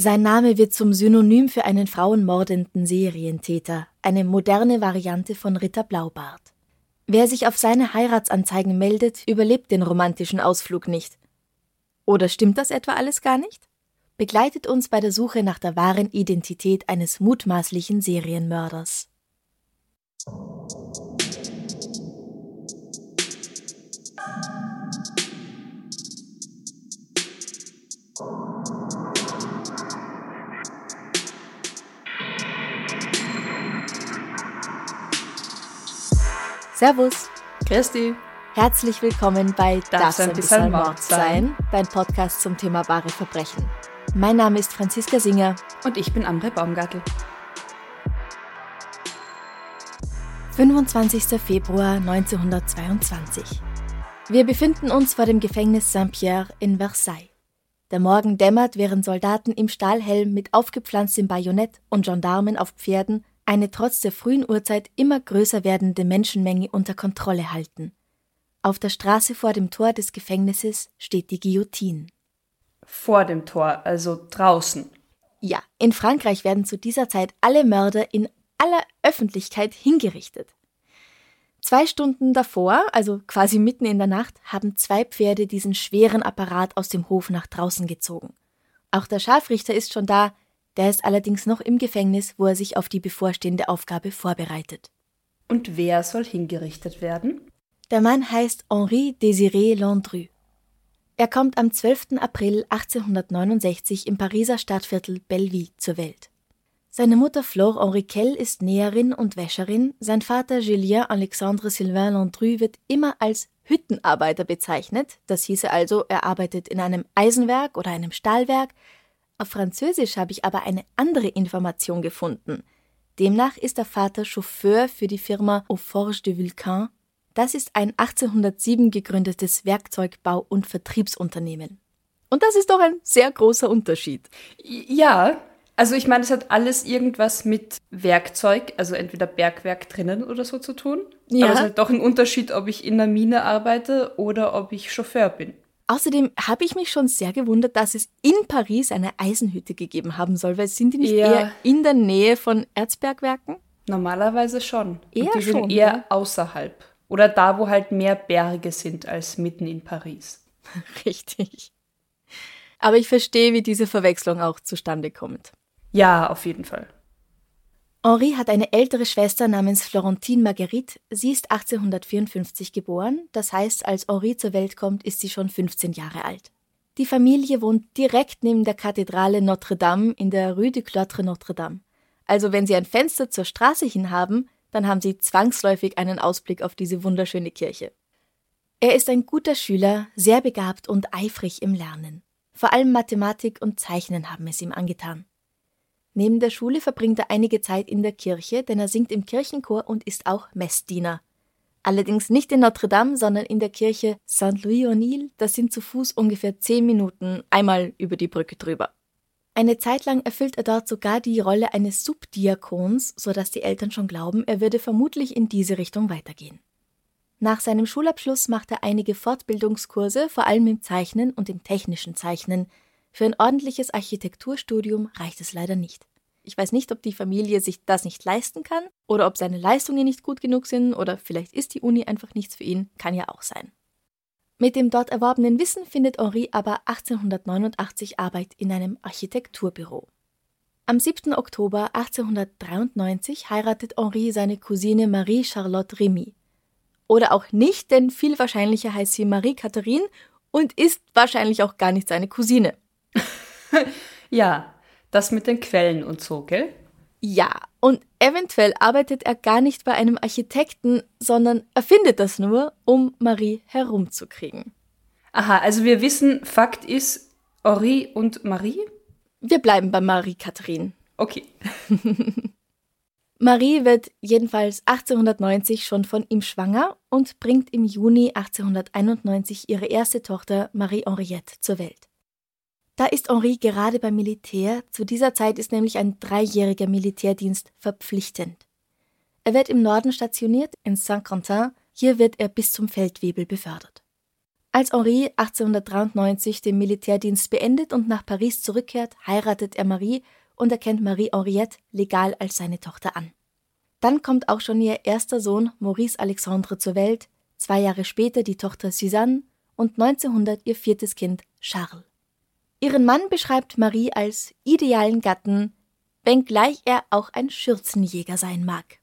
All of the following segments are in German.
Sein Name wird zum Synonym für einen frauenmordenden Serientäter, eine moderne Variante von Ritter Blaubart. Wer sich auf seine Heiratsanzeigen meldet, überlebt den romantischen Ausflug nicht. Oder stimmt das etwa alles gar nicht? Begleitet uns bei der Suche nach der wahren Identität eines mutmaßlichen Serienmörders. Servus. Christi. Herzlich willkommen bei Darf Das ein bisschen Mord sein, dein Podcast zum Thema wahre Verbrechen. Mein Name ist Franziska Singer. Und ich bin Amre Baumgartel. 25. Februar 1922. Wir befinden uns vor dem Gefängnis Saint-Pierre in Versailles. Der Morgen dämmert, während Soldaten im Stahlhelm mit aufgepflanztem Bajonett und Gendarmen auf Pferden eine trotz der frühen Uhrzeit immer größer werdende Menschenmenge unter Kontrolle halten. Auf der Straße vor dem Tor des Gefängnisses steht die Guillotine. Vor dem Tor, also draußen. Ja, in Frankreich werden zu dieser Zeit alle Mörder in aller Öffentlichkeit hingerichtet. Zwei Stunden davor, also quasi mitten in der Nacht, haben zwei Pferde diesen schweren Apparat aus dem Hof nach draußen gezogen. Auch der Scharfrichter ist schon da, der ist allerdings noch im Gefängnis, wo er sich auf die bevorstehende Aufgabe vorbereitet. Und wer soll hingerichtet werden? Der Mann heißt Henri Désiré Landru. Er kommt am 12. April 1869 im Pariser Stadtviertel Belleville zur Welt. Seine Mutter Flore Henriquel ist Näherin und Wäscherin, sein Vater Julien Alexandre Sylvain Landru wird immer als Hüttenarbeiter bezeichnet, das hieße also, er arbeitet in einem Eisenwerk oder einem Stahlwerk, auf Französisch habe ich aber eine andere Information gefunden. Demnach ist der Vater Chauffeur für die Firma Aux Forges de Vulcain. Das ist ein 1807 gegründetes Werkzeugbau- und Vertriebsunternehmen. Und das ist doch ein sehr großer Unterschied. Ja, also ich meine, es hat alles irgendwas mit Werkzeug, also entweder Bergwerk drinnen oder so zu tun. Ja. Aber es ist halt doch ein Unterschied, ob ich in der Mine arbeite oder ob ich Chauffeur bin. Außerdem habe ich mich schon sehr gewundert, dass es in Paris eine Eisenhütte gegeben haben soll, weil sind die nicht Ja. eher in der Nähe von Erzbergwerken? Normalerweise schon. Eher Und die schon, sind eher ja. außerhalb. Oder da, wo halt mehr Berge sind als mitten in Paris. Richtig. Aber ich verstehe, wie diese Verwechslung auch zustande kommt. Ja, auf jeden Fall. Henri hat eine ältere Schwester namens Florentine Marguerite. Sie ist 1854 geboren, das heißt, als Henri zur Welt kommt, ist sie schon 15 Jahre alt. Die Familie wohnt direkt neben der Kathedrale Notre-Dame in der Rue du Cloître Notre-Dame. Also wenn Sie ein Fenster zur Straße hin haben, dann haben Sie zwangsläufig einen Ausblick auf diese wunderschöne Kirche. Er ist ein guter Schüler, sehr begabt und eifrig im Lernen. Vor allem Mathematik und Zeichnen haben es ihm angetan. Neben der Schule verbringt er einige Zeit in der Kirche, denn er singt im Kirchenchor und ist auch Messdiener. Allerdings nicht in Notre Dame, sondern in der Kirche Saint-Louis-O'Neill. Das sind zu Fuß ungefähr zehn Minuten einmal über die Brücke drüber. Eine Zeit lang erfüllt er dort sogar die Rolle eines Subdiakons, sodass die Eltern schon glauben, er würde vermutlich in diese Richtung weitergehen. Nach seinem Schulabschluss macht er einige Fortbildungskurse, vor allem im Zeichnen und im technischen Zeichnen. Für ein ordentliches Architekturstudium reicht es leider nicht. Ich weiß nicht, ob die Familie sich das nicht leisten kann oder ob seine Leistungen nicht gut genug sind oder vielleicht ist die Uni einfach nichts für ihn, kann ja auch sein. Mit dem dort erworbenen Wissen findet Henri aber 1889 Arbeit in einem Architekturbüro. Am 7. Oktober 1893 heiratet Henri seine Cousine Marie-Charlotte Remy. Oder auch nicht, denn viel wahrscheinlicher heißt sie Marie-Catherine und ist wahrscheinlich auch gar nicht seine Cousine. Ja, das mit den Quellen und so, gell? Ja, und eventuell arbeitet er gar nicht bei einem Architekten, sondern erfindet das nur, um Marie herumzukriegen. Aha, also wir wissen, Fakt ist, Henri und Marie? Wir bleiben bei Marie-Catherine. Okay. Marie wird jedenfalls 1890 schon von ihm schwanger und bringt im Juni 1891 ihre erste Tochter Marie-Henriette zur Welt. Da ist Henri gerade beim Militär, zu dieser Zeit ist nämlich ein dreijähriger Militärdienst verpflichtend. Er wird im Norden stationiert, in Saint-Quentin, hier wird er bis zum Feldwebel befördert. Als Henri 1893 den Militärdienst beendet und nach Paris zurückkehrt, heiratet er Marie und erkennt Marie-Henriette legal als seine Tochter an. Dann kommt auch schon ihr erster Sohn Maurice Alexandre zur Welt, zwei Jahre später die Tochter Suzanne und 1900 ihr viertes Kind Charles. Ihren Mann beschreibt Marie als idealen Gatten, wenngleich er auch ein Schürzenjäger sein mag.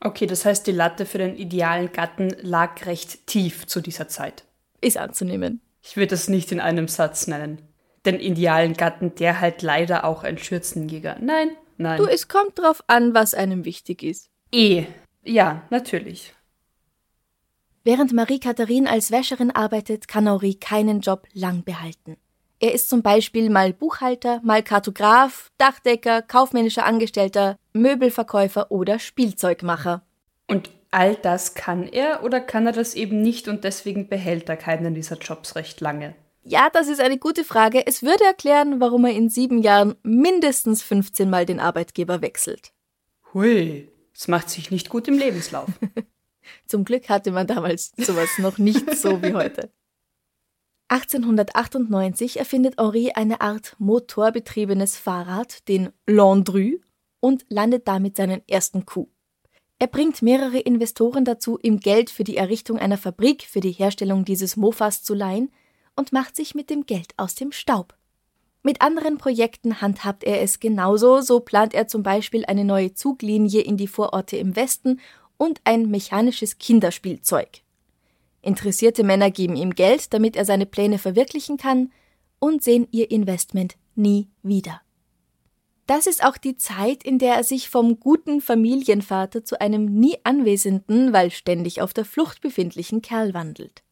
Okay, das heißt, die Latte für den idealen Gatten lag recht tief zu dieser Zeit. Ist anzunehmen. Ich würde das nicht in einem Satz nennen den idealen Gatten, der halt leider auch ein Schürzenjäger. Nein, nein. Du, es kommt drauf an, was einem wichtig ist. Eh. Ja, natürlich. Während Marie-Katharine als Wäscherin arbeitet, kann Henri keinen Job lang behalten. Er ist zum Beispiel mal Buchhalter, mal Kartograf, Dachdecker, kaufmännischer Angestellter, Möbelverkäufer oder Spielzeugmacher. Und all das kann er oder kann er das eben nicht und deswegen behält er keinen dieser Jobs recht lange? Ja, das ist eine gute Frage. Es würde erklären, warum er in sieben Jahren mindestens 15 Mal den Arbeitgeber wechselt. Hui, das macht sich nicht gut im Lebenslauf. Zum Glück hatte man damals sowas noch nicht so wie heute. 1898 erfindet Henri eine Art motorbetriebenes Fahrrad, den Landru, und landet damit seinen ersten Coup. Er bringt mehrere Investoren dazu, ihm Geld für die Errichtung einer Fabrik für die Herstellung dieses Mofas zu leihen, und macht sich mit dem Geld aus dem Staub. Mit anderen Projekten handhabt er es genauso, so plant er zum Beispiel eine neue Zuglinie in die Vororte im Westen und ein mechanisches Kinderspielzeug. Interessierte Männer geben ihm Geld, damit er seine Pläne verwirklichen kann, und sehen ihr Investment nie wieder. Das ist auch die Zeit, in der er sich vom guten Familienvater zu einem nie anwesenden, weil ständig auf der Flucht befindlichen Kerl wandelt.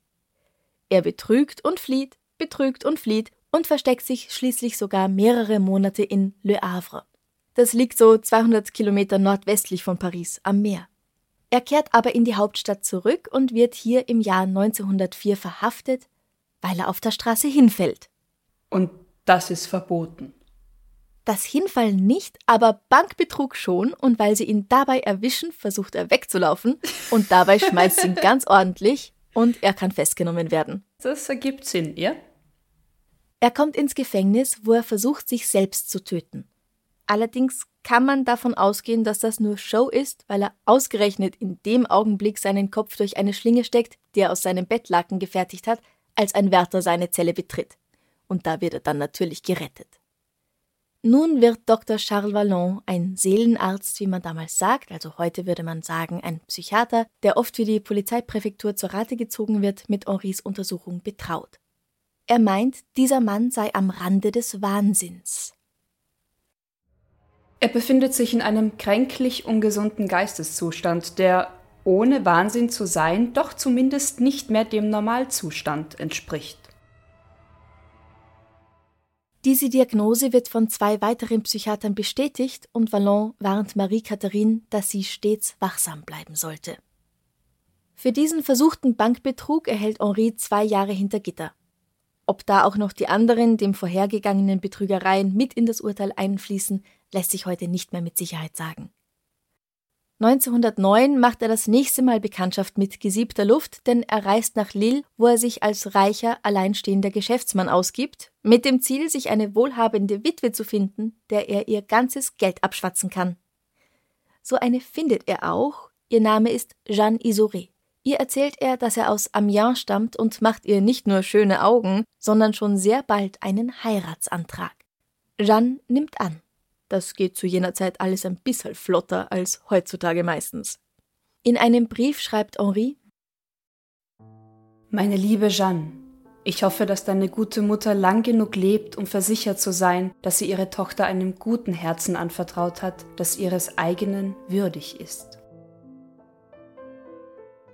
Er betrügt und flieht, betrügt und flieht und versteckt sich schließlich sogar mehrere Monate in Le Havre. Das liegt so 200 Kilometer nordwestlich von Paris am Meer. Er kehrt aber in die Hauptstadt zurück und wird hier im Jahr 1904 verhaftet, weil er auf der Straße hinfällt. Und das ist verboten. Das Hinfallen nicht, aber Bankbetrug schon, und weil sie ihn dabei erwischen, versucht er wegzulaufen, und dabei schmeißt sie ihn ganz ordentlich, und er kann festgenommen werden. Das ergibt Sinn, ja? Er kommt ins Gefängnis, wo er versucht, sich selbst zu töten. Allerdings kann man davon ausgehen, dass das nur Show ist, weil er ausgerechnet in dem Augenblick seinen Kopf durch eine Schlinge steckt, die er aus seinem Bettlaken gefertigt hat, als ein Wärter seine Zelle betritt. Und da wird er dann natürlich gerettet. Nun wird Dr. Charles Vallon ein Seelenarzt, wie man damals sagt, also heute würde man sagen ein Psychiater, der oft für die Polizeipräfektur zur Rate gezogen wird, mit Henris Untersuchung betraut. Er meint, dieser Mann sei am Rande des Wahnsinns. Er befindet sich in einem kränklich ungesunden Geisteszustand, der, ohne Wahnsinn zu sein, doch zumindest nicht mehr dem Normalzustand entspricht. Diese Diagnose wird von zwei weiteren Psychiatern bestätigt und Vallon warnt Marie-Catherine, dass sie stets wachsam bleiben sollte. Für diesen versuchten Bankbetrug erhält Henri zwei Jahre hinter Gitter. Ob da auch noch die anderen, dem vorhergegangenen Betrügereien mit in das Urteil einfließen, lässt sich heute nicht mehr mit Sicherheit sagen. 1909 macht er das nächste Mal Bekanntschaft mit gesiebter Luft, denn er reist nach Lille, wo er sich als reicher, alleinstehender Geschäftsmann ausgibt, mit dem Ziel, sich eine wohlhabende Witwe zu finden, der er ihr ganzes Geld abschwatzen kann. So eine findet er auch, ihr Name ist Jeanne Isoré. Ihr erzählt er, dass er aus Amiens stammt und macht ihr nicht nur schöne Augen, sondern schon sehr bald einen Heiratsantrag. Jeanne nimmt an. Das geht zu jener Zeit alles ein bisschen flotter als heutzutage meistens. In einem Brief schreibt Henri Meine liebe Jeanne, ich hoffe, dass deine gute Mutter lang genug lebt, um versichert zu sein, dass sie ihre Tochter einem guten Herzen anvertraut hat, das ihres eigenen würdig ist.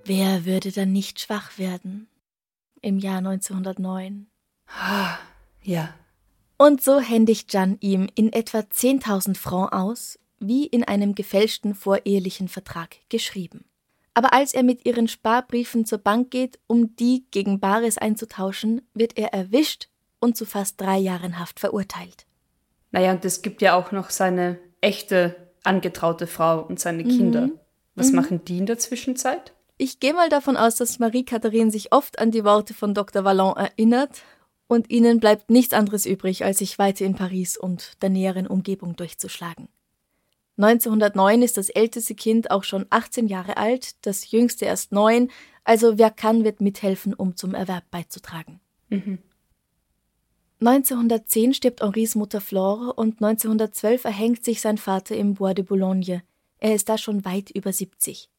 Wer würde dann nicht schwach werden? Im Jahr 1909. Ah, ja, Und so händigt Jeanne ihm in etwa 10.000 Francs aus, wie in einem gefälschten vorehelichen Vertrag geschrieben. Aber als er mit ihren Sparbriefen zur Bank geht, um die gegen Bares einzutauschen, wird er erwischt und zu fast drei Jahren Haft verurteilt. Naja, und es gibt ja auch noch seine echte angetraute Frau und seine Kinder. Mhm. Was mhm. machen die in der Zwischenzeit? Ich gehe mal davon aus, dass Marie-Katharine sich oft an die Worte von Dr. Vallon erinnert und ihnen bleibt nichts anderes übrig, als sich weiter in Paris und der näheren Umgebung durchzuschlagen. 1909 ist das älteste Kind auch schon 18 Jahre alt, das jüngste erst neun, also wer kann, wird mithelfen, um zum Erwerb beizutragen. Mhm. 1910 stirbt Henris Mutter Flore und 1912 erhängt sich sein Vater im Bois de Boulogne. Er ist da schon weit über 70.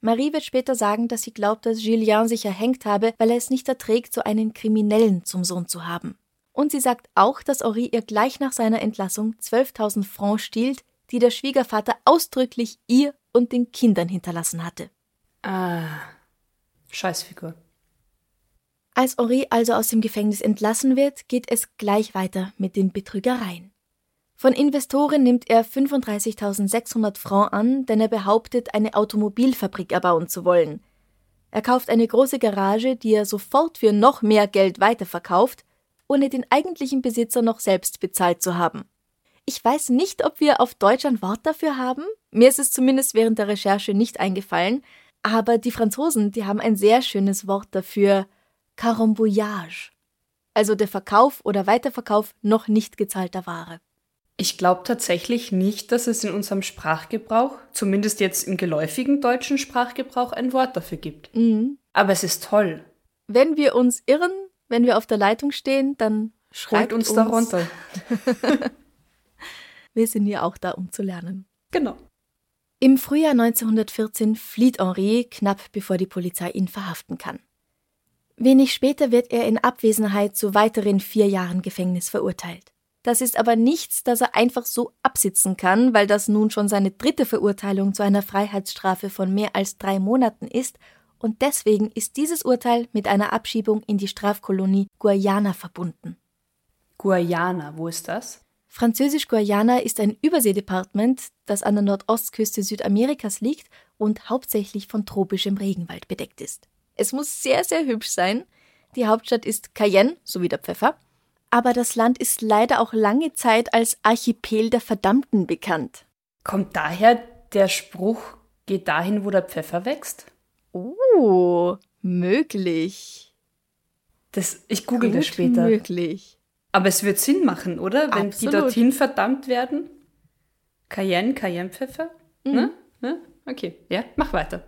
Marie wird später sagen, dass sie glaubt, dass Julien sich erhängt habe, weil er es nicht erträgt, so einen Kriminellen zum Sohn zu haben. Und sie sagt auch, dass Henri ihr gleich nach seiner Entlassung 12.000 Francs stiehlt, die der Schwiegervater ausdrücklich ihr und den Kindern hinterlassen hatte. Ah, Scheißfigur. Als Henri also aus dem Gefängnis entlassen wird, geht es gleich weiter mit den Betrügereien. Von Investoren nimmt er 35.600 Francs an, denn er behauptet, eine Automobilfabrik erbauen zu wollen. Er kauft eine große Garage, die er sofort für noch mehr Geld weiterverkauft, ohne den eigentlichen Besitzer noch selbst bezahlt zu haben. Ich weiß nicht, ob wir auf Deutsch ein Wort dafür haben. Mir ist es zumindest während der Recherche nicht eingefallen. Aber die Franzosen, die haben ein sehr schönes Wort dafür. Carambouillage. Also der Verkauf oder Weiterverkauf noch nicht gezahlter Ware. Ich glaube tatsächlich nicht, dass es in unserem Sprachgebrauch, zumindest jetzt im geläufigen deutschen Sprachgebrauch, ein Wort dafür gibt. Mhm. Aber es ist toll. Wenn wir uns irren, wenn wir auf der Leitung stehen, dann schreibt uns, uns darunter. wir sind ja auch da, um zu lernen. Genau. Im Frühjahr 1914 flieht Henri, knapp bevor die Polizei ihn verhaften kann. Wenig später wird er in Abwesenheit zu weiteren vier Jahren Gefängnis verurteilt. Das ist aber nichts, das er einfach so absitzen kann, weil das nun schon seine dritte Verurteilung zu einer Freiheitsstrafe von mehr als drei Monaten ist, und deswegen ist dieses Urteil mit einer Abschiebung in die Strafkolonie Guayana verbunden. Guayana, wo ist das? Französisch-Guayana ist ein Überseedepartement, das an der Nordostküste Südamerikas liegt und hauptsächlich von tropischem Regenwald bedeckt ist. Es muss sehr, sehr hübsch sein. Die Hauptstadt ist Cayenne, so wie der Pfeffer aber das Land ist leider auch lange Zeit als Archipel der Verdammten bekannt. Kommt daher der Spruch, geht dahin, wo der Pfeffer wächst? Oh, möglich. Das, ich google Gut das später. Möglich. Aber es wird Sinn machen, oder? Wenn Absolut. die dorthin verdammt werden. Cayenne, Cayennepfeffer? Mhm. Ne? Ne? Okay, ja, mach weiter.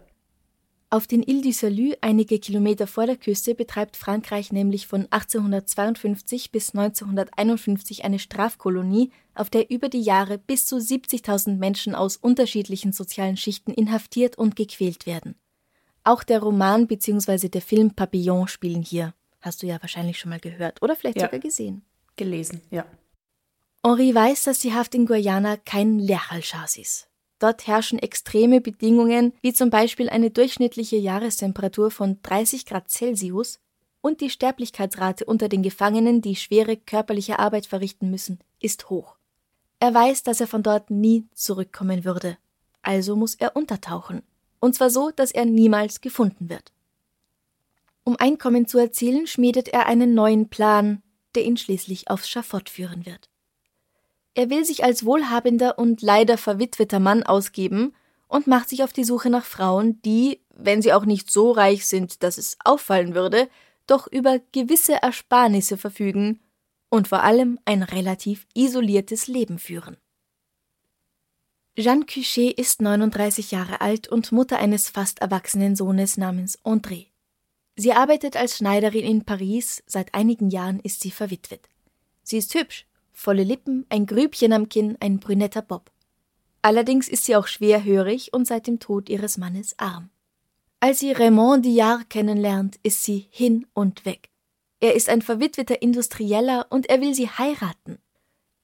Auf den Ile du Salut, einige Kilometer vor der Küste, betreibt Frankreich nämlich von 1852 bis 1951 eine Strafkolonie, auf der über die Jahre bis zu 70.000 Menschen aus unterschiedlichen sozialen Schichten inhaftiert und gequält werden. Auch der Roman bzw. der Film Papillon spielen hier. Hast du ja wahrscheinlich schon mal gehört oder vielleicht ja. sogar gesehen. Gelesen, ja. Henri weiß, dass die Haft in Guayana kein Lerchalschas ist. Dort herrschen extreme Bedingungen, wie zum Beispiel eine durchschnittliche Jahrestemperatur von 30 Grad Celsius und die Sterblichkeitsrate unter den Gefangenen, die schwere körperliche Arbeit verrichten müssen, ist hoch. Er weiß, dass er von dort nie zurückkommen würde. Also muss er untertauchen. Und zwar so, dass er niemals gefunden wird. Um Einkommen zu erzielen, schmiedet er einen neuen Plan, der ihn schließlich aufs Schafott führen wird. Er will sich als wohlhabender und leider verwitweter Mann ausgeben und macht sich auf die Suche nach Frauen, die, wenn sie auch nicht so reich sind, dass es auffallen würde, doch über gewisse Ersparnisse verfügen und vor allem ein relativ isoliertes Leben führen. Jeanne Cuchet ist 39 Jahre alt und Mutter eines fast erwachsenen Sohnes namens André. Sie arbeitet als Schneiderin in Paris, seit einigen Jahren ist sie verwitwet. Sie ist hübsch, volle Lippen, ein Grübchen am Kinn, ein brünetter Bob. Allerdings ist sie auch schwerhörig und seit dem Tod ihres Mannes arm. Als sie Raymond Diard kennenlernt, ist sie hin und weg. Er ist ein verwitweter Industrieller und er will sie heiraten.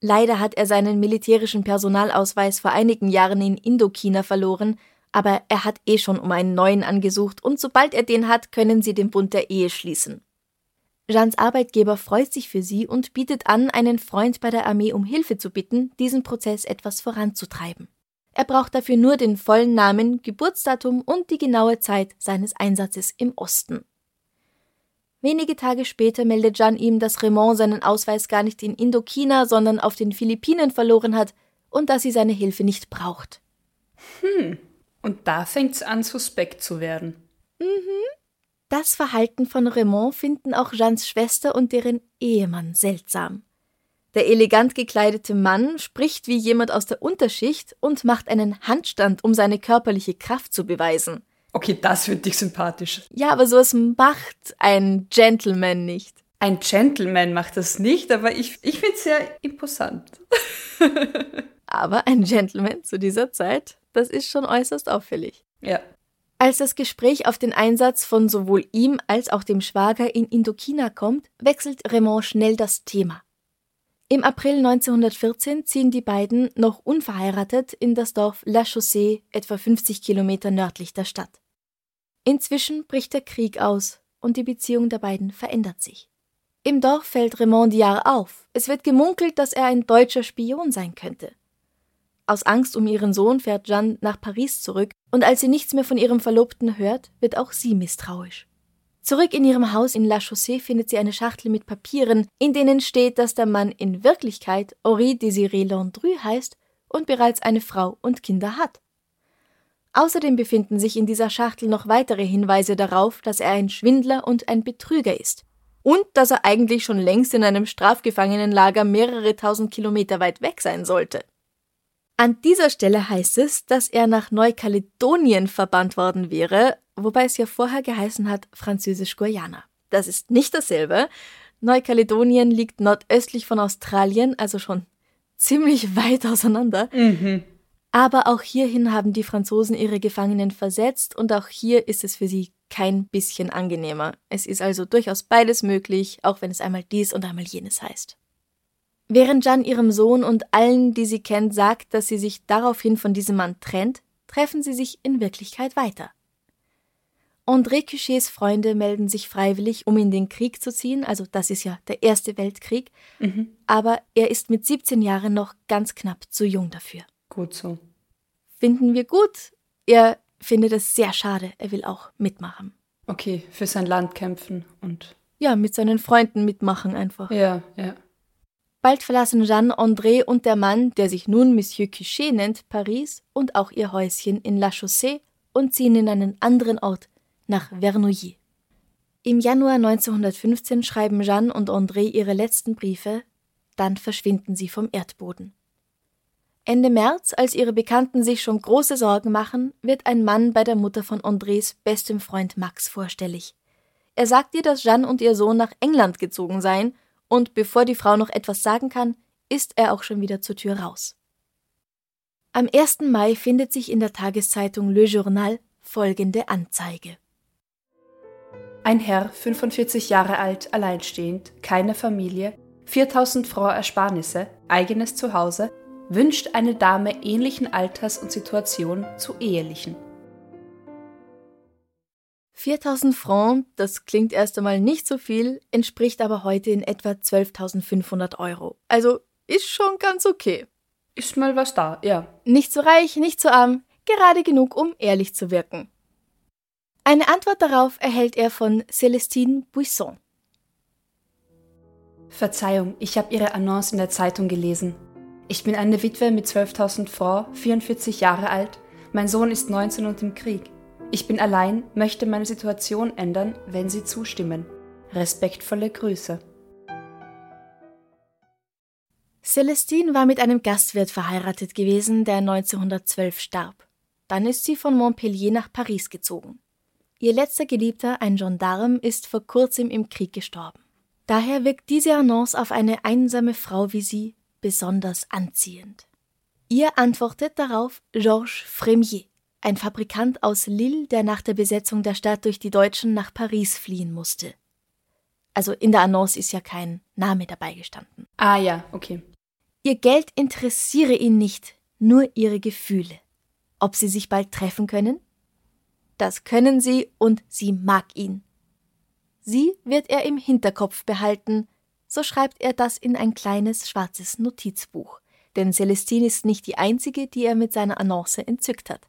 Leider hat er seinen militärischen Personalausweis vor einigen Jahren in Indochina verloren, aber er hat eh schon um einen neuen angesucht und sobald er den hat, können sie den Bund der Ehe schließen. Jeans Arbeitgeber freut sich für sie und bietet an, einen Freund bei der Armee um Hilfe zu bitten, diesen Prozess etwas voranzutreiben. Er braucht dafür nur den vollen Namen, Geburtsdatum und die genaue Zeit seines Einsatzes im Osten. Wenige Tage später meldet Jeanne ihm, dass Raymond seinen Ausweis gar nicht in Indochina, sondern auf den Philippinen verloren hat und dass sie seine Hilfe nicht braucht. Hm, und da fängt's an, suspekt zu werden. Mhm. Das Verhalten von Raymond finden auch Jeannes Schwester und deren Ehemann seltsam. Der elegant gekleidete Mann spricht wie jemand aus der Unterschicht und macht einen Handstand, um seine körperliche Kraft zu beweisen. Okay, das finde ich sympathisch. Ja, aber sowas macht ein Gentleman nicht. Ein Gentleman macht das nicht, aber ich, ich finde es sehr imposant. aber ein Gentleman zu dieser Zeit, das ist schon äußerst auffällig. Ja. Als das Gespräch auf den Einsatz von sowohl ihm als auch dem Schwager in Indochina kommt, wechselt Raymond schnell das Thema. Im April 1914 ziehen die beiden, noch unverheiratet, in das Dorf La Chaussée, etwa 50 Kilometer nördlich der Stadt. Inzwischen bricht der Krieg aus und die Beziehung der beiden verändert sich. Im Dorf fällt Raymond Diard auf. Es wird gemunkelt, dass er ein deutscher Spion sein könnte. Aus Angst um ihren Sohn fährt Jeanne nach Paris zurück, und als sie nichts mehr von ihrem Verlobten hört, wird auch sie misstrauisch. Zurück in ihrem Haus in La Chaussée findet sie eine Schachtel mit Papieren, in denen steht, dass der Mann in Wirklichkeit Henri Désiré Landru heißt und bereits eine Frau und Kinder hat. Außerdem befinden sich in dieser Schachtel noch weitere Hinweise darauf, dass er ein Schwindler und ein Betrüger ist. Und dass er eigentlich schon längst in einem Strafgefangenenlager mehrere tausend Kilometer weit weg sein sollte. An dieser Stelle heißt es, dass er nach Neukaledonien verbannt worden wäre, wobei es ja vorher geheißen hat Französisch-Guayana. Das ist nicht dasselbe. Neukaledonien liegt nordöstlich von Australien, also schon ziemlich weit auseinander. Mhm. Aber auch hierhin haben die Franzosen ihre Gefangenen versetzt und auch hier ist es für sie kein bisschen angenehmer. Es ist also durchaus beides möglich, auch wenn es einmal dies und einmal jenes heißt. Während Jeanne ihrem Sohn und allen, die sie kennt, sagt, dass sie sich daraufhin von diesem Mann trennt, treffen sie sich in Wirklichkeit weiter. André Cuchets Freunde melden sich freiwillig, um in den Krieg zu ziehen, also das ist ja der Erste Weltkrieg, Mhm. aber er ist mit 17 Jahren noch ganz knapp zu jung dafür. Gut so. Finden wir gut. Er findet es sehr schade, er will auch mitmachen. Okay, für sein Land kämpfen und. Ja, mit seinen Freunden mitmachen einfach. Ja, ja. Bald verlassen Jeanne, André und der Mann, der sich nun Monsieur Cuchet nennt, Paris und auch ihr Häuschen in La Chaussée und ziehen in einen anderen Ort, nach Vernouillet. Im Januar 1915 schreiben Jeanne und André ihre letzten Briefe, dann verschwinden sie vom Erdboden. Ende März, als ihre Bekannten sich schon große Sorgen machen, wird ein Mann bei der Mutter von Andrés bestem Freund Max vorstellig. Er sagt ihr, dass Jeanne und ihr Sohn nach England gezogen seien und bevor die Frau noch etwas sagen kann, ist er auch schon wieder zur Tür raus. Am 1. Mai findet sich in der Tageszeitung Le Journal folgende Anzeige. Ein Herr, 45 Jahre alt, alleinstehend, keine Familie, 4000 Francs Ersparnisse, eigenes Zuhause, wünscht eine Dame ähnlichen Alters und Situation zu ehelichen. 4000 Francs, das klingt erst einmal nicht so viel, entspricht aber heute in etwa 12.500 Euro. Also ist schon ganz okay. Ist mal was da, ja. Nicht zu reich, nicht zu arm, gerade genug, um ehrlich zu wirken. Eine Antwort darauf erhält er von Celestine Buisson. Verzeihung, ich habe Ihre Annonce in der Zeitung gelesen. Ich bin eine Witwe mit 12.000 Francs, 44 Jahre alt. Mein Sohn ist 19 und im Krieg. Ich bin allein, möchte meine Situation ändern, wenn Sie zustimmen. Respektvolle Grüße. Celestine war mit einem Gastwirt verheiratet gewesen, der 1912 starb. Dann ist sie von Montpellier nach Paris gezogen. Ihr letzter Geliebter, ein Gendarm, ist vor kurzem im Krieg gestorben. Daher wirkt diese Annonce auf eine einsame Frau wie sie besonders anziehend. Ihr antwortet darauf Georges Fremier, ein Fabrikant aus Lille, der nach der Besetzung der Stadt durch die Deutschen nach Paris fliehen musste. Also in der Annonce ist ja kein Name dabei gestanden. Ah ja, okay. Ihr Geld interessiere ihn nicht, nur ihre Gefühle. Ob sie sich bald treffen können? Das können sie und sie mag ihn. Sie wird er im Hinterkopf behalten, so schreibt er das in ein kleines schwarzes Notizbuch. Denn Celestine ist nicht die einzige, die er mit seiner Annonce entzückt hat.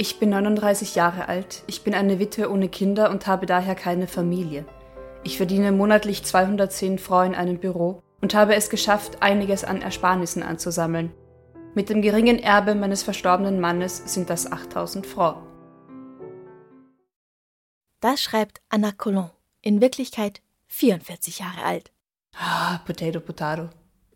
Ich bin 39 Jahre alt, ich bin eine Witwe ohne Kinder und habe daher keine Familie. Ich verdiene monatlich 210 Francs in einem Büro und habe es geschafft, einiges an Ersparnissen anzusammeln. Mit dem geringen Erbe meines verstorbenen Mannes sind das 8000 Francs. Das schreibt Anna Collon, in Wirklichkeit 44 Jahre alt. Ah, Potato, Potato.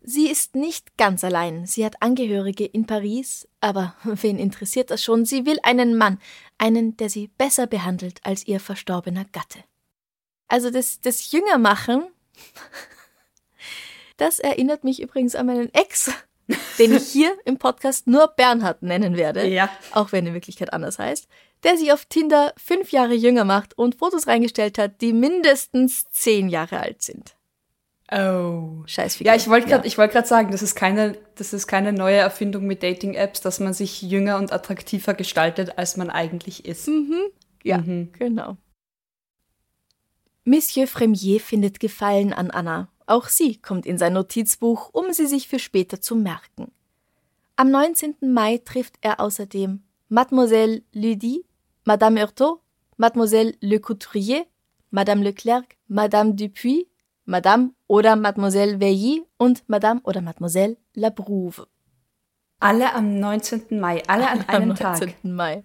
Sie ist nicht ganz allein. Sie hat Angehörige in Paris, aber wen interessiert das schon? Sie will einen Mann, einen, der sie besser behandelt als ihr verstorbener Gatte. Also das, das Jüngermachen, das erinnert mich übrigens an meinen Ex, den ich hier im Podcast nur Bernhard nennen werde, Ja. auch wenn er in Wirklichkeit anders heißt, der sich auf Tinder fünf Jahre jünger macht und Fotos reingestellt hat, die mindestens zehn Jahre alt sind. Oh. Scheißfigur. Ja, ich wollte gerade Ja. ich wollte gerade sagen, das ist keine das ist keine neue Erfindung mit Dating Apps, dass man sich jünger und attraktiver gestaltet, als man eigentlich ist. Ja, genau. Monsieur Fremier findet Gefallen an Anna. Auch sie kommt in sein Notizbuch, um sie sich für später zu merken. Am 19. Mai trifft er außerdem Mademoiselle Lydie, Madame Hurtaud, Mademoiselle Le Couturier, Madame Leclerc, Madame Dupuis, Madame oder Mademoiselle Veilly und Madame oder Mademoiselle Labrouve. Alle am 19. Mai, alle an einem Am Tag. 19. Mai.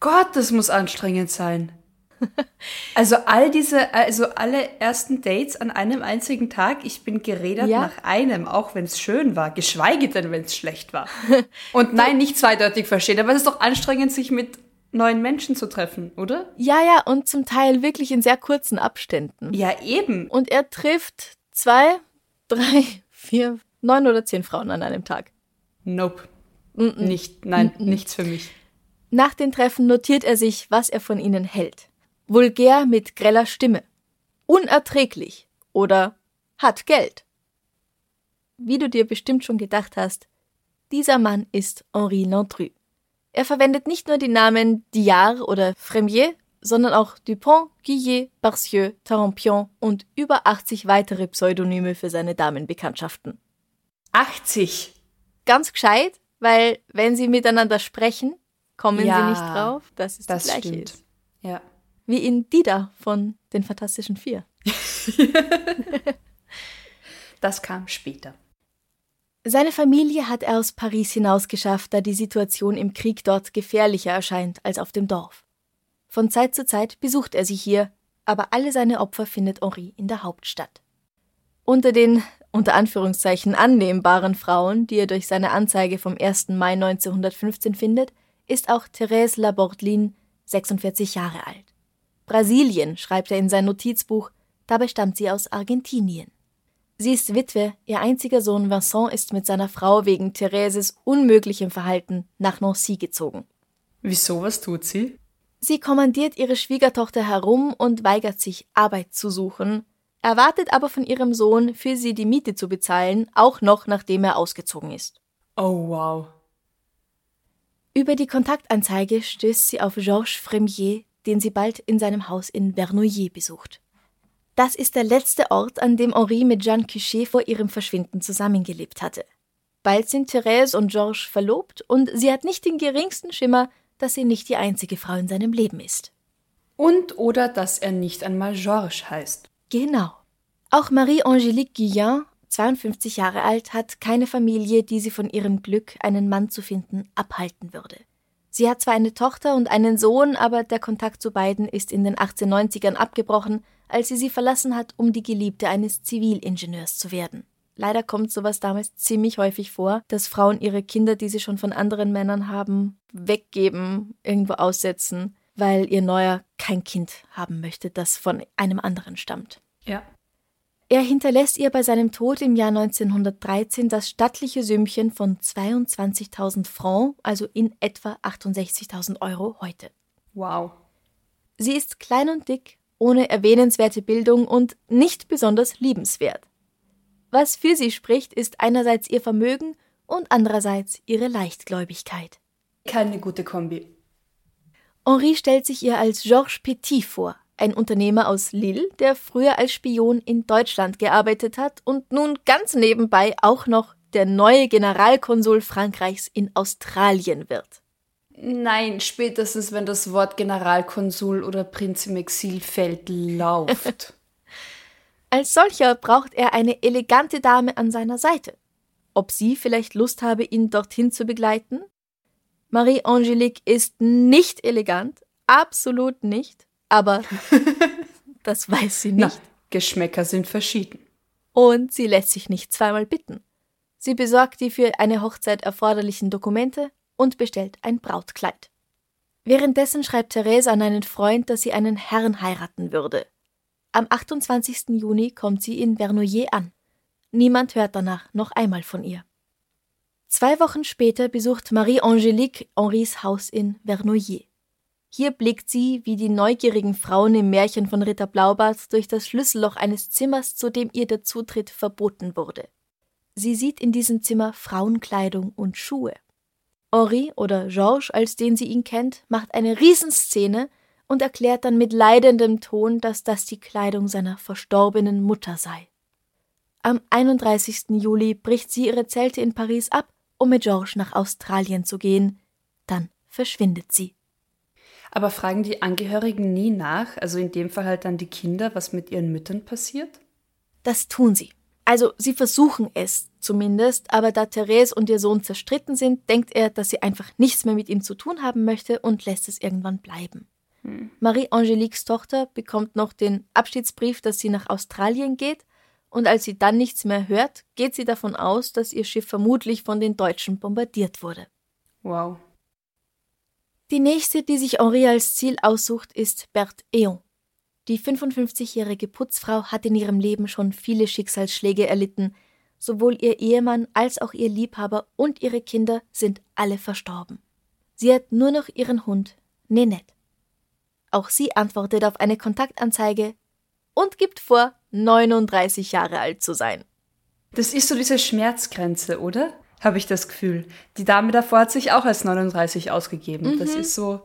Gott, das muss anstrengend sein. Also all diese, also alle ersten Dates an einem einzigen Tag, ich bin geredet Ja. nach einem, auch wenn es schön war, geschweige denn, wenn es schlecht war. Und nein, nicht zweideutig verstehen, aber es ist doch anstrengend, sich mit neuen Menschen zu treffen, oder? Ja, ja, und zum Teil wirklich in sehr kurzen Abständen. Ja, eben. Und er trifft zwei, drei, vier, neun oder zehn Frauen an einem Tag. Nope. Nicht, nein, nichts für mich. Nach den Treffen notiert er sich, was er von ihnen hält. Vulgär mit greller Stimme. Unerträglich oder hat Geld. Wie du dir bestimmt schon gedacht hast, dieser Mann ist Henri Landru. Er verwendet nicht nur die Namen Diard oder Fremier, sondern auch Dupont, Guillet, Barcieux, Tarampion und über 80 weitere Pseudonyme für seine Damenbekanntschaften. 80. Ganz gescheit, weil wenn sie miteinander sprechen, kommen Ja, sie nicht drauf, dass es Das die gleiche stimmt. ist. Ja. Wie in Dida von den Fantastischen Vier. Das kam später. Seine Familie hat er aus Paris hinausgeschafft, da die Situation im Krieg dort gefährlicher erscheint als auf dem Dorf. Von Zeit zu Zeit besucht er sie hier, aber alle seine Opfer findet Henri in der Hauptstadt. Unter den, unter Anführungszeichen, annehmbaren Frauen, die er durch seine Anzeige vom 1. Mai 1915 findet, ist auch Thérèse Labordelin, 46 Jahre alt. Brasilien, schreibt er in sein Notizbuch, dabei stammt sie aus Argentinien. Sie ist Witwe, ihr einziger Sohn Vincent ist mit seiner Frau wegen Thereses unmöglichem Verhalten nach Nancy gezogen. Wieso, was tut sie? Sie kommandiert ihre Schwiegertochter herum und weigert sich, Arbeit zu suchen, erwartet aber von ihrem Sohn, für sie die Miete zu bezahlen, auch noch nachdem er ausgezogen ist. Oh, wow. Über die Kontaktanzeige stößt sie auf Georges Fremier, den sie bald in seinem Haus in Vernouillet besucht. Das ist der letzte Ort, an dem Henri mit Jeanne Cuchet vor ihrem Verschwinden zusammengelebt hatte. Bald sind Therese und Georges verlobt und sie hat nicht den geringsten Schimmer, dass sie nicht die einzige Frau in seinem Leben ist. Und oder dass er nicht einmal Georges heißt. Genau. Auch Marie-Angélique Guillain, 52 Jahre alt, hat keine Familie, die sie von ihrem Glück, einen Mann zu finden, abhalten würde. Sie hat zwar eine Tochter und einen Sohn, aber der Kontakt zu beiden ist in den 1890ern abgebrochen, als sie sie verlassen hat, um die Geliebte eines Zivilingenieurs zu werden. Leider kommt sowas damals ziemlich häufig vor, dass Frauen ihre Kinder, die sie schon von anderen Männern haben, weggeben, irgendwo aussetzen, weil ihr Neuer kein Kind haben möchte, das von einem anderen stammt. Ja. Er hinterlässt ihr bei seinem Tod im Jahr 1913 das stattliche Sümmchen von 22.000 Francs, also in etwa 68.000 Euro heute. Wow. Sie ist klein und dick, ohne erwähnenswerte Bildung und nicht besonders liebenswert. Was für sie spricht, ist einerseits ihr Vermögen und andererseits ihre Leichtgläubigkeit. Keine gute Kombi. Henri stellt sich ihr als Georges Petit vor, ein Unternehmer aus Lille, der früher als Spion in Deutschland gearbeitet hat und nun ganz nebenbei auch noch der neue Generalkonsul Frankreichs in Australien wird. Nein, spätestens wenn das Wort Generalkonsul oder Prinz im Exil fällt, lauft. Als solcher braucht er eine elegante Dame an seiner Seite. Ob sie vielleicht Lust habe, ihn dorthin zu begleiten? Marie-Angélique ist nicht elegant, absolut nicht, aber das weiß sie nicht. Na, Geschmäcker sind verschieden. Und sie lässt sich nicht zweimal bitten. Sie besorgt die für eine Hochzeit erforderlichen Dokumente und bestellt ein Brautkleid. Währenddessen schreibt Therese an einen Freund, dass sie einen Herrn heiraten würde. Am 28. Juni kommt sie in Vernouillet an. Niemand hört danach noch einmal von ihr. Zwei Wochen später besucht Marie-Angélique Henris Haus in Vernouillet. Hier blickt sie, wie die neugierigen Frauen im Märchen von Ritter Blaubart, durch das Schlüsselloch eines Zimmers, zu dem ihr der Zutritt verboten wurde. Sie sieht in diesem Zimmer Frauenkleidung und Schuhe. Henri oder Georges, als den sie ihn kennt, macht eine Riesenszene und erklärt dann mit leidendem Ton, dass das die Kleidung seiner verstorbenen Mutter sei. Am 31. Juli bricht sie ihre Zelte in Paris ab, um mit Georges nach Australien zu gehen. Dann verschwindet sie. Aber fragen die Angehörigen nie nach, also in dem Fall halt dann die Kinder, was mit ihren Müttern passiert? Das tun sie. Also sie versuchen es zumindest, aber da Therese und ihr Sohn zerstritten sind, denkt er, dass sie einfach nichts mehr mit ihm zu tun haben möchte und lässt es irgendwann bleiben. Hm. Marie-Angeliques Tochter bekommt noch den Abschiedsbrief, dass sie nach Australien geht, und als sie dann nichts mehr hört, geht sie davon aus, dass ihr Schiff vermutlich von den Deutschen bombardiert wurde. Wow. Die nächste, die sich Henri als Ziel aussucht, ist Berthe Eon. Die 55-jährige Putzfrau hat in ihrem Leben schon viele Schicksalsschläge erlitten. Sowohl ihr Ehemann als auch ihr Liebhaber und ihre Kinder sind alle verstorben. Sie hat nur noch ihren Hund, Nenette. Auch sie antwortet auf eine Kontaktanzeige und gibt vor, 39 Jahre alt zu sein. Das ist so diese Schmerzgrenze, oder? Habe ich das Gefühl. Die Dame davor hat sich auch als 39 ausgegeben. Mhm. Das ist so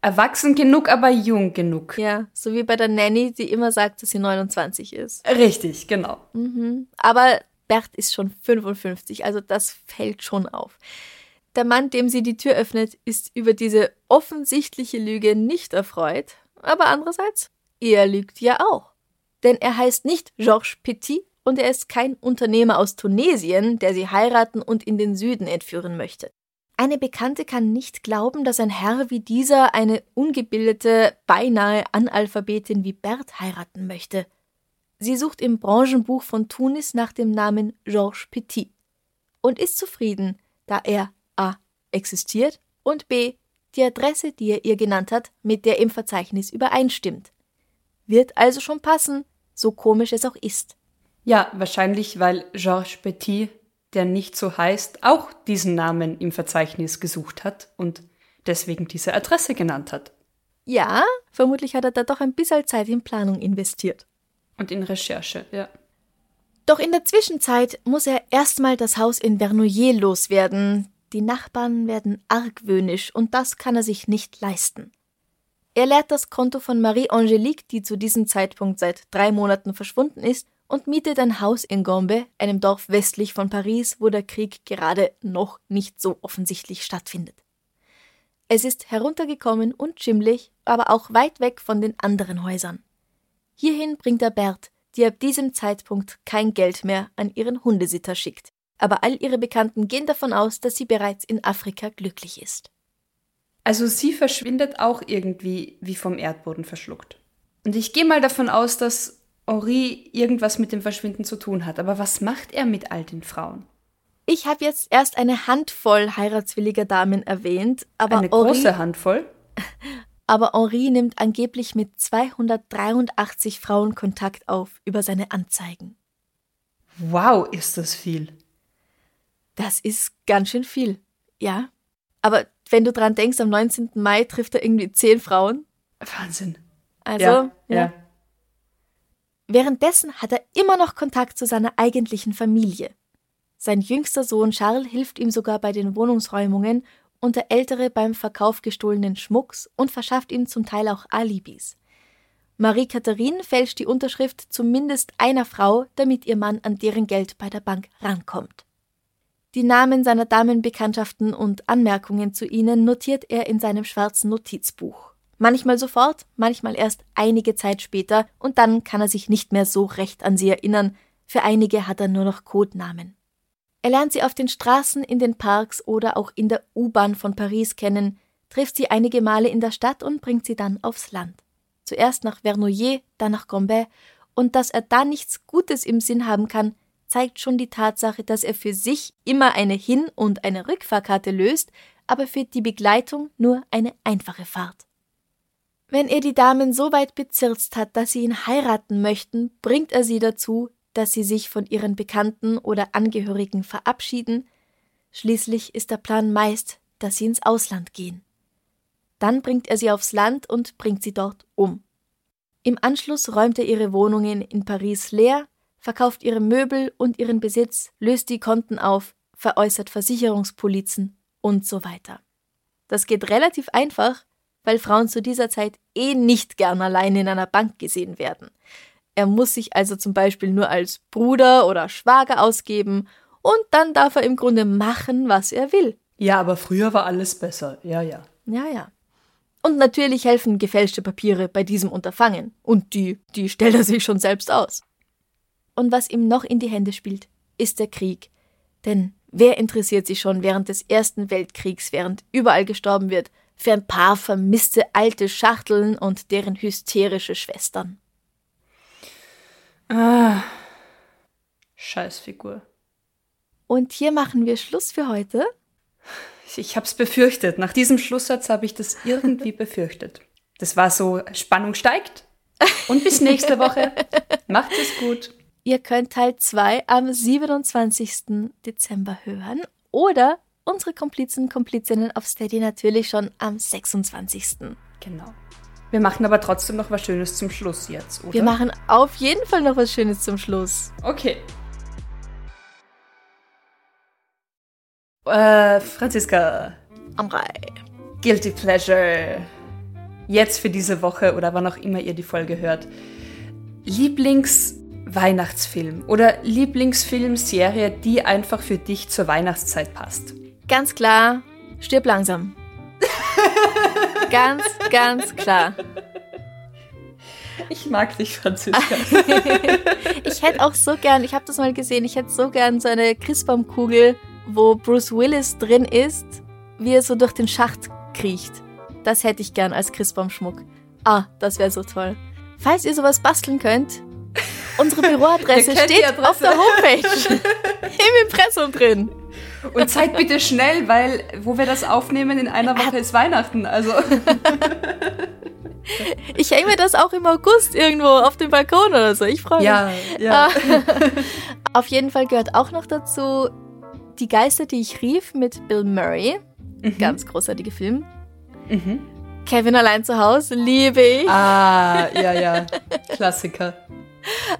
erwachsen genug, aber jung genug. Ja, so wie bei der Nanny, die immer sagt, dass sie 29 ist. Richtig, genau. Mhm. Aber Bert ist schon 55, also das fällt schon auf. Der Mann, dem sie die Tür öffnet, ist über diese offensichtliche Lüge nicht erfreut, aber andererseits, er lügt ja auch. Denn er heißt nicht Georges Petit und er ist kein Unternehmer aus Tunesien, der sie heiraten und in den Süden entführen möchte. Eine Bekannte kann nicht glauben, dass ein Herr wie dieser eine ungebildete, beinahe Analphabetin wie Bert heiraten möchte. Sie sucht im Branchenbuch von Tunis nach dem Namen Georges Petit und ist zufrieden, da er a. existiert und b. die Adresse, die er ihr genannt hat, mit der im Verzeichnis übereinstimmt. Wird also schon passen, so komisch es auch ist. Ja, wahrscheinlich, weil Georges Petit, der nicht so heißt, auch diesen Namen im Verzeichnis gesucht hat und deswegen diese Adresse genannt hat. Ja, vermutlich hat er da doch ein bisschen Zeit in Planung investiert. Und in Recherche, ja. Doch in der Zwischenzeit muss er erstmal das Haus in Vernouillet loswerden, die Nachbarn werden argwöhnisch und das kann er sich nicht leisten. Er leert das Konto von Marie-Angélique, die zu diesem Zeitpunkt seit drei Monaten verschwunden ist, und mietet ein Haus in Gombe, einem Dorf westlich von Paris, wo der Krieg gerade noch nicht so offensichtlich stattfindet. Es ist heruntergekommen und schimmlig, aber auch weit weg von den anderen Häusern. Hierhin bringt er Bert, die ab diesem Zeitpunkt kein Geld mehr an ihren Hundesitter schickt. Aber all ihre Bekannten gehen davon aus, dass sie bereits in Afrika glücklich ist. Also sie verschwindet auch irgendwie wie vom Erdboden verschluckt. Und ich gehe mal davon aus, dass Henri irgendwas mit dem Verschwinden zu tun hat. Aber was macht er mit all den Frauen? Ich habe jetzt erst eine Handvoll heiratswilliger Damen erwähnt, aber eine Henri, große Handvoll. Aber Henri nimmt angeblich mit 283 Frauen Kontakt auf über seine Anzeigen. Wow, ist das viel. Das ist ganz schön viel, ja. Aber wenn du dran denkst, am 19. Mai trifft er irgendwie zehn Frauen. Wahnsinn. Also, ja. ja. ja. Währenddessen hat er immer noch Kontakt zu seiner eigentlichen Familie. Sein jüngster Sohn Charles hilft ihm sogar bei den Wohnungsräumungen und der ältere beim Verkauf gestohlenen Schmucks und verschafft ihm zum Teil auch Alibis. Marie-Katharine fälscht die Unterschrift zumindest einer Frau, damit ihr Mann an deren Geld bei der Bank rankommt. Die Namen seiner Damenbekanntschaften und Anmerkungen zu ihnen notiert er in seinem schwarzen Notizbuch. Manchmal sofort, manchmal erst einige Zeit später, und dann kann er sich nicht mehr so recht an sie erinnern, für einige hat er nur noch Codenamen. Er lernt sie auf den Straßen, in den Parks oder auch in der U-Bahn von Paris kennen, trifft sie einige Male in der Stadt und bringt sie dann aufs Land. Zuerst nach Vernouillet, dann nach Gombe, und dass er da nichts Gutes im Sinn haben kann, zeigt schon die Tatsache, dass er für sich immer eine Hin- und eine Rückfahrkarte löst, aber für die Begleitung nur eine einfache Fahrt. Wenn er die Damen so weit bezirzt hat, dass sie ihn heiraten möchten, bringt er sie dazu, dass sie sich von ihren Bekannten oder Angehörigen verabschieden. Schließlich ist der Plan meist, dass sie ins Ausland gehen. Dann bringt er sie aufs Land und bringt sie dort um. Im Anschluss räumt er ihre Wohnungen in Paris leer, verkauft ihre Möbel und ihren Besitz, löst die Konten auf, veräußert Versicherungspolizen und so weiter. Das geht relativ einfach, weil Frauen zu dieser Zeit eh nicht gern allein in einer Bank gesehen werden. Er muss sich also zum Beispiel nur als Bruder oder Schwager ausgeben und dann darf er im Grunde machen, was er will. Ja, aber früher war alles besser. Ja, ja. Ja, ja. Und natürlich helfen gefälschte Papiere bei diesem Unterfangen. Und die, die stellt er sich schon selbst aus. Und was ihm noch in die Hände spielt, ist der Krieg. Denn wer interessiert sich schon während des Ersten Weltkriegs, während überall gestorben wird, für ein paar vermisste alte Schachteln und deren hysterische Schwestern. Ah, Scheißfigur. Und hier machen wir Schluss für heute. Ich hab's befürchtet. Nach diesem Schlusssatz habe ich das irgendwie befürchtet. Das war so, Spannung steigt. Und bis nächste Woche. Macht es gut. Ihr könnt Teil 2 am 27. Dezember hören oder unsere Komplizen, Komplizinnen auf Steady natürlich schon am 26. Genau. Wir machen aber trotzdem noch was Schönes zum Schluss jetzt, oder? Wir machen auf jeden Fall noch was Schönes zum Schluss. Okay. Äh, Franziska. Amrei. Guilty Pleasure. Jetzt für diese Woche oder wann auch immer ihr die Folge hört. Lieblings-Weihnachtsfilm oder Lieblingsfilmserie, die einfach für dich zur Weihnachtszeit passt. Ganz klar, stirb langsam. ganz, ganz klar. Ich mag dich, Franziska. ich hätte auch so gern, ich habe das mal gesehen, ich hätte so gern so eine Christbaumkugel, wo Bruce Willis drin ist, wie er so durch den Schacht kriecht. Das hätte ich gern als Christbaumschmuck. Ah, das wäre so toll. Falls ihr sowas basteln könnt, unsere Büroadresse steht auf der Homepage. Im Impressum drin. Und seid bitte schnell, weil wo wir das aufnehmen, in einer Woche ist Weihnachten. Also. Ich hänge mir das auch im August irgendwo auf dem Balkon oder so. Ich freue mich. Ja, ja. auf jeden Fall gehört auch noch dazu Die Geister, die ich rief mit Bill Murray. Mhm. Ganz großartiger Film. Mhm. Kevin allein zu Hause, liebe ich. Ah, ja, ja. Klassiker.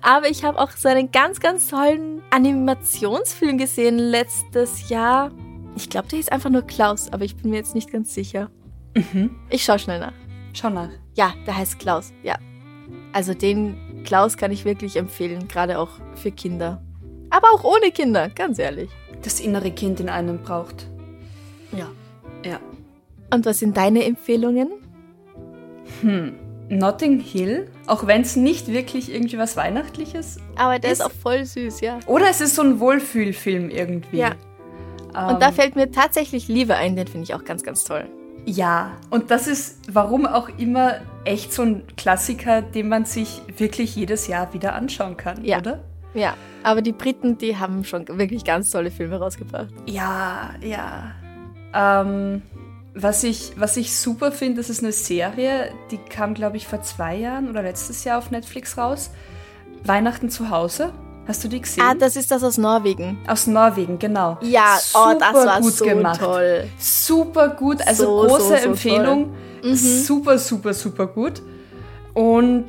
Aber ich habe auch so einen ganz, ganz tollen Animationsfilm gesehen letztes Jahr. Ich glaube, der hieß einfach nur Klaus, aber ich bin mir jetzt nicht ganz sicher. Mhm. Ich schaue schnell nach. Schau nach. Ja, der heißt Klaus, ja. Also den Klaus kann ich wirklich empfehlen, gerade auch für Kinder. Aber auch ohne Kinder, ganz ehrlich. Das innere Kind in einem braucht. Ja. Ja. Und was sind deine Empfehlungen? Notting Hill, auch wenn es nicht wirklich irgendwie was Weihnachtliches Aber der ist, Ist- auch voll süß, ja. Oder es ist so ein Wohlfühlfilm irgendwie. Ja. Ähm, Und da fällt mir tatsächlich Liebe ein, den finde ich auch ganz, ganz toll. Ja, und das ist warum auch immer echt so ein Klassiker, den man sich wirklich jedes Jahr wieder anschauen kann, Ja. oder? Ja, aber die Briten, die haben schon wirklich ganz tolle Filme rausgebracht. Ja, ja. Ähm, was, ich, was ich super finde, das ist eine Serie, die kam, glaube ich, vor zwei Jahren oder letztes Jahr auf Netflix raus. Weihnachten zu Hause. Hast du die gesehen? Ah, das ist das aus Norwegen. Aus Norwegen, genau. Ja, oh, das Super war gut so gemacht. toll. Super gut, also So, große so, so Empfehlung. Super, super, super gut. Und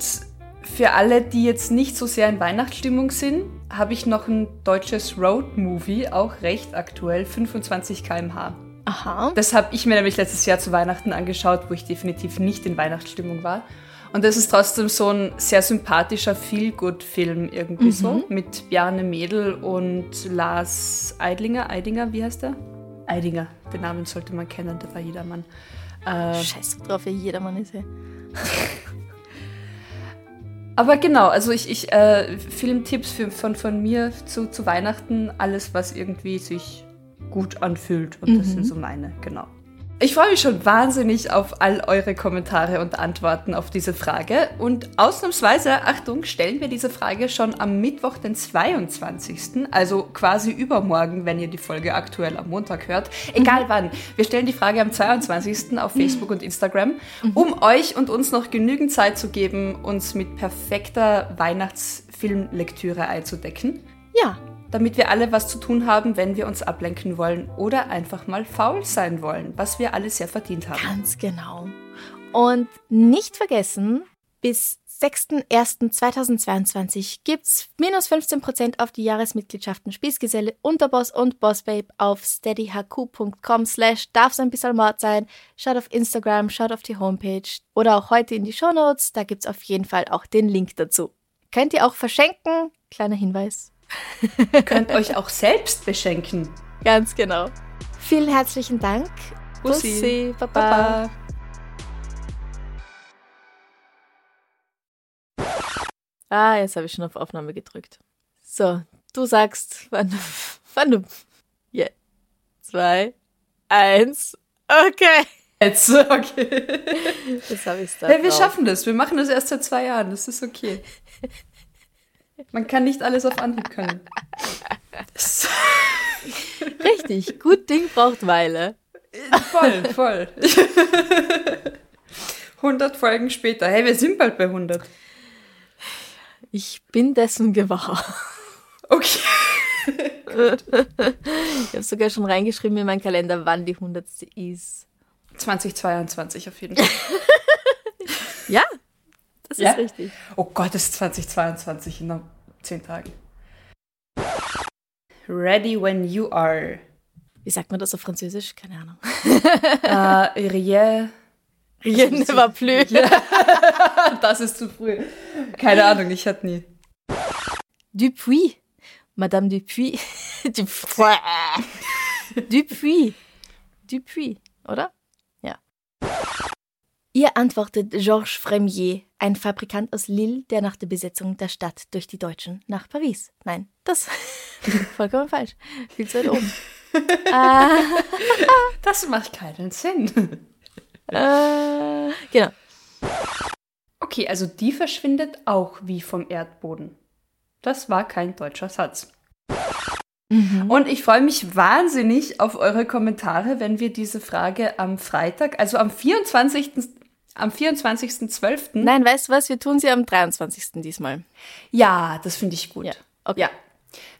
für alle, die jetzt nicht so sehr in Weihnachtsstimmung sind, habe ich noch ein deutsches Road-Movie, auch recht aktuell, 25 km/h. Aha. Das habe ich mir nämlich letztes Jahr zu Weihnachten angeschaut, wo ich definitiv nicht in Weihnachtsstimmung war. Und das ist trotzdem so ein sehr sympathischer Feel-Good-Film irgendwie so. Mit Bjarne Mädel und Lars Eidlinger. Eidinger, wie heißt der? Eidinger, den Namen sollte man kennen, der war jedermann. Äh, Scheiß drauf, ja, jedermann ist ja. aber genau, also ich, ich äh, Filmtipps für, von, von mir zu, zu Weihnachten, alles, was irgendwie sich gut anfühlt. Und das sind so meine, genau. Ich freue mich schon wahnsinnig auf all eure Kommentare und Antworten auf diese Frage. Und ausnahmsweise, Achtung, stellen wir diese Frage schon am Mittwoch, den 22., also quasi übermorgen, wenn ihr die Folge aktuell am Montag hört. Egal wann. Wir stellen die Frage am 22. auf Facebook und Instagram, um euch und uns noch genügend Zeit zu geben, uns mit perfekter Weihnachtsfilmlektüre einzudecken Ja, damit wir alle was zu tun haben, wenn wir uns ablenken wollen oder einfach mal faul sein wollen, was wir alle sehr verdient haben. ganz genau. Und nicht vergessen, bis 6.01.2022 gibt's minus 15% auf die Jahresmitgliedschaften Spießgeselle, Unterboss und Bossbabe auf steadyhq.com slash darf's ein bisschen Mord sein. Schaut auf Instagram, schaut auf die Homepage oder auch heute in die Shownotes, da gibt's auf jeden Fall auch den Link dazu. Könnt ihr auch verschenken, kleiner Hinweis. Ihr könnt euch auch selbst beschenken. Ganz genau. Vielen herzlichen Dank. Bussi. Bussi, Baba. Baba. Ah, jetzt habe ich schon auf Aufnahme gedrückt. So, du sagst, wann, wann du. Ja. Zwei, eins. Okay. Jetzt, okay. Jetzt habe ich es da. Hey, wir drauf. schaffen das. Wir machen das erst seit zwei Jahren. Das ist okay. Man kann nicht alles auf Anhieb können. Richtig. Gut Ding braucht Weile. Voll, voll. 100 Folgen später. Hey, wir sind bald bei 100. Ich bin dessen gewahr. Okay. Ich habe sogar schon reingeschrieben in meinen Kalender, wann die hundertste ist. 2022 auf jeden Fall. Ja, das Ja? ist richtig. Oh Gott, es ist 2022 in 10 Tagen. Ready when you are. Wie sagt man das auf Französisch? Keine Ahnung. Äh, rien. Rien ne va plus. Das ist zu früh. Keine Ahnung, ich hatte nie. Dupuis. Madame Dupuis. Dupuis. Dupuis. Dupuis, oder? Ihr antwortet Georges Fremier, ein Fabrikant aus Lille, der nach der Besetzung der Stadt durch die Deutschen nach Paris. Nein, das vollkommen falsch. Viel zu weit oben. Das macht keinen Sinn. Äh, genau. Okay, also die verschwindet auch wie vom Erdboden. Das war kein deutscher Satz. Und ich freue mich wahnsinnig auf eure Kommentare, wenn wir diese Frage am Freitag, also am 24. Am 24.12. Nein, weißt du was? Wir tun sie am 23. diesmal. Ja, das finde ich gut. Ja, okay. Ja.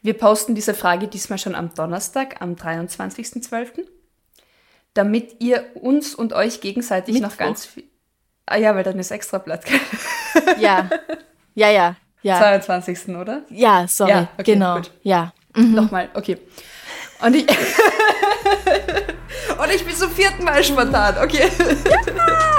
Wir posten diese Frage diesmal schon am Donnerstag, am 23.12., damit ihr uns und euch gegenseitig noch Mittwoch. ganz viel. Ah ja, weil dann ist Extrablatt. Ja. Ja, ja. Ja. 22. oder? Ja, sorry. Ja, okay, genau. gut. Ja. Nochmal, okay. Und ich. und ich bin zum vierten Mal spontan, okay. Hold